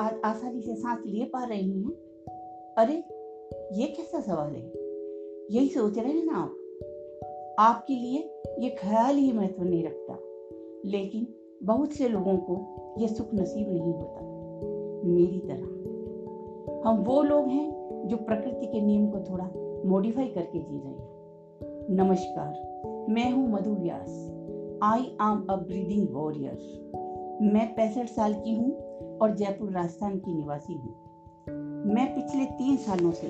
आसानी से सांस ले पा रही हैं। अरे, ये कैसा सवाल है? यही सोच रहे हैं ना आप। आपके लिए ये ख्याल ही महत्व नहीं रखता। लेकिन बहुत से लोगों को ये सुख नसीब नहीं होता। मेरी तरह। हम वो लोग हैं जो प्रकृति के नियम को थोड़ा मॉडिफाई करके जी रहे हैं। नमस्कार, मैं हूँ मधु व्यास। आई आम अ ब्रीदिंग वॉरियर मैं पैंसठ साल की हूँ और जयपुर राजस्थान की निवासी हूँ। मैं पिछले तीन सालों से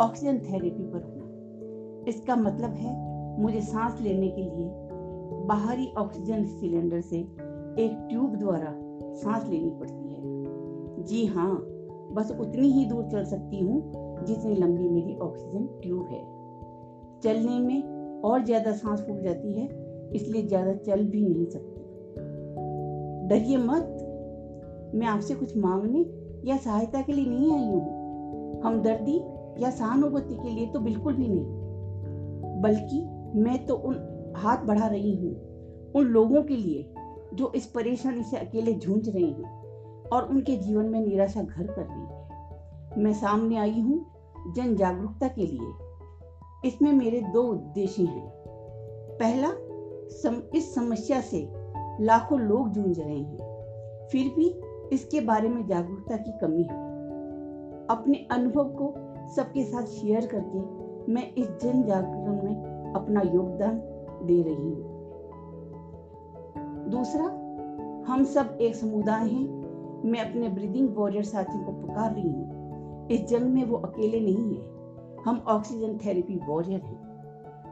ऑक्सीजन थेरेपी पर हूँ। इसका मतलब है मुझे सांस लेने के लिए बाहरी ऑक्सीजन सिलेंडर से एक ट्यूब द्वारा सांस लेनी पड़ती है। जी हाँ बस उतनी ही दूर चल सकती हूँ जितनी लंबी मेरी ऑक्सीजन ट्यूब है। चलने में और ज़्यादा सांस फूल जाती है, इसलिए ज़्यादा चल भी नहीं सकती। डरिए मत मैं आपसे कुछ मांगने या सहायता के लिए नहीं आई हूँ। हमदर्दी या सहानुभूति के लिए तो बिल्कुल भी नहीं। बल्कि मैं तो उन हाथ बढ़ा रही हूँ उन लोगों के लिए जो इस परेशानी से अकेले जूझ रहे हैं और उनके जीवन में निराशा घर कर रही है। मैं सामने आई हूँ जन जागरूकता के लिए। इसमें मेरे दो उद्देश्य हैं। पहला सम, इस समस्या से लाखों लोग जूझ रहे हैं। फिर भी इसके बारे में जागरूकता की कमी है। अपने अनुभव को सबके साथ शेयर करके मैं इस जन जागरण में अपना योगदान दे रही हूँ। दूसरा, हम सब एक समुदाय हैं। मैं अपने ब्रीदिंग वॉरियर साथियों को पुकार रही हूँ। इस जंग में वो अकेले नहीं है। हम ऑक्सीजन थेरेपी वॉरियर हैं।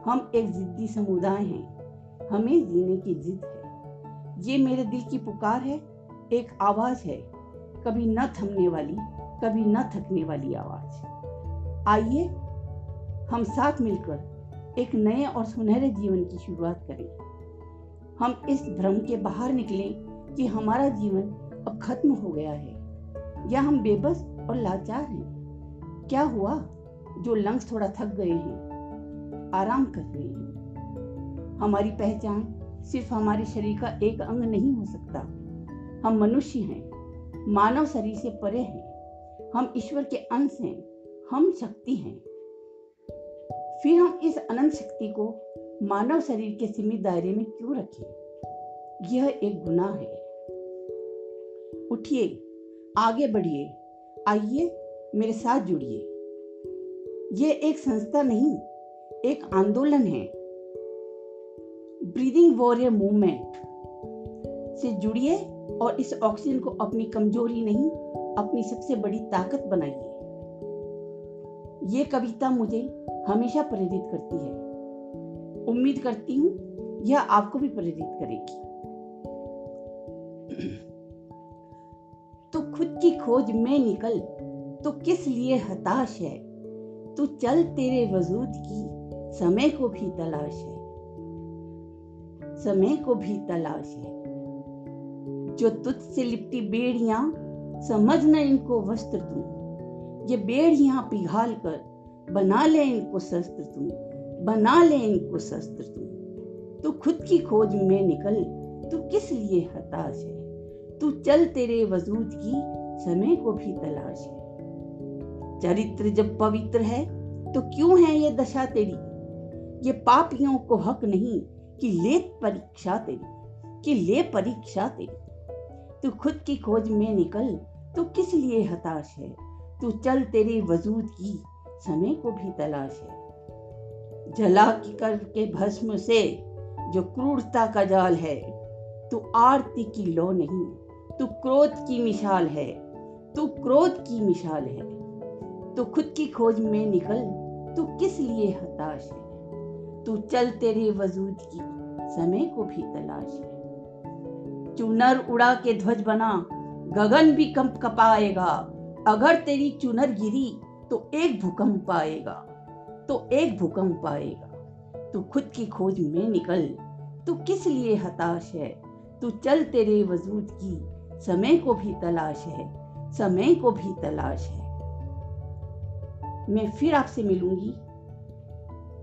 हम एक जिद्दी समुदाय हैं। हमें जीने की जिद है। ये मेरे दिल की पुकार है। एक आवाज़ है, कभी न थमने वाली, कभी न थकने वाली आवाज़। आइए, हम साथ मिलकर एक नए और सुनहरे जीवन की शुरुआत करें। हम इस भ्रम के बाहर निकलें कि हमारा जीवन अब खत्म हो गया है, या हम बेबस और लाचार हैं। क्या हुआ जो लंग्स थोड़ा थक गए हैं? आराम कर रहे हैं। हमारी पहचान सिर्फ़ हमारे शरीर का एक अंग नहीं हो सकता। हम मनुष्य हैं, मानव शरीर से परे हैं, हम ईश्वर के अंश हैं, हम शक्ति हैं। फिर हम इस अनंत शक्ति को मानव शरीर के सीमित दायरे में क्यों रखें? यह एक गुनाह है। उठिए, आगे बढ़िए, आइए, मेरे साथ जुड़िए। यह एक संस्था नहीं, एक आंदोलन है। ब्रीदिंग वॉरियर मूवमेंट से जुड़िए और इस ऑक्सीजन को अपनी कमज़ोरी नहीं, अपनी सबसे बड़ी ताकत बनाइए। ये कविता मुझे हमेशा प्रेरित करती है। उम्मीद करती हूँ यह आपको भी प्रेरित करेगी। तो खुद की खोज में निकल तो किस लिए हताश है? तू चल तेरे वजूद की, समय को भी तलाश है। समय को भी तलाश है। जो तुझसे लिपटी बेड़ियाँ, समझ न इनको वस्त्र तू। ये बेड़ियाँ पिघाल कर, बना ले इनको शस्त्र तू, बना ले इनको शस्त्र तू। तू खुद की खोज में निकल, तू किस लिए हताश है? तू चल तेरे वजूद की, समय को भी तलाश है। चरित्र जब पवित्र है तो क्यों है ये दशा तेरी? ये पापियों को हक नहीं कि ले परीक्षा तेरी, कि ले परीक्षा तेरी। तू खुद की खोज में निकल, तू किस लिए हताश है? तू चल तेरे वजूद की, समय को भी तलाश है। जला की कर के भस्म से जो क्रूरता का जाल है, तू आरती की लो नहीं, तू क्रोध की मिसाल है, तू क्रोध की मिसाल है। तू खुद की खोज में निकल, तू किस लिए हताश है? तू चल तेरे वजूद की, समय को भी तलाश है। चुनर उड़ा के ध्वज बना, गगन भी कंप कपाएगा। अगर तेरी चुनर गिरी तो एक भूकंप आएगा तो एक भूकंप आएगा। तू खुद की खोज में निकल, तू किस लिए हताश है? तू चल तेरे वजूद की, समय को भी तलाश है, समय को भी तलाश है। मैं फिर आपसे मिलूँगी।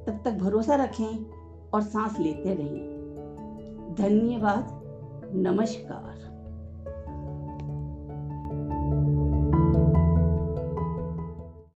तब तक भरोसा रखें और सांस लेते रहें। धन्यवाद। नमस्कार।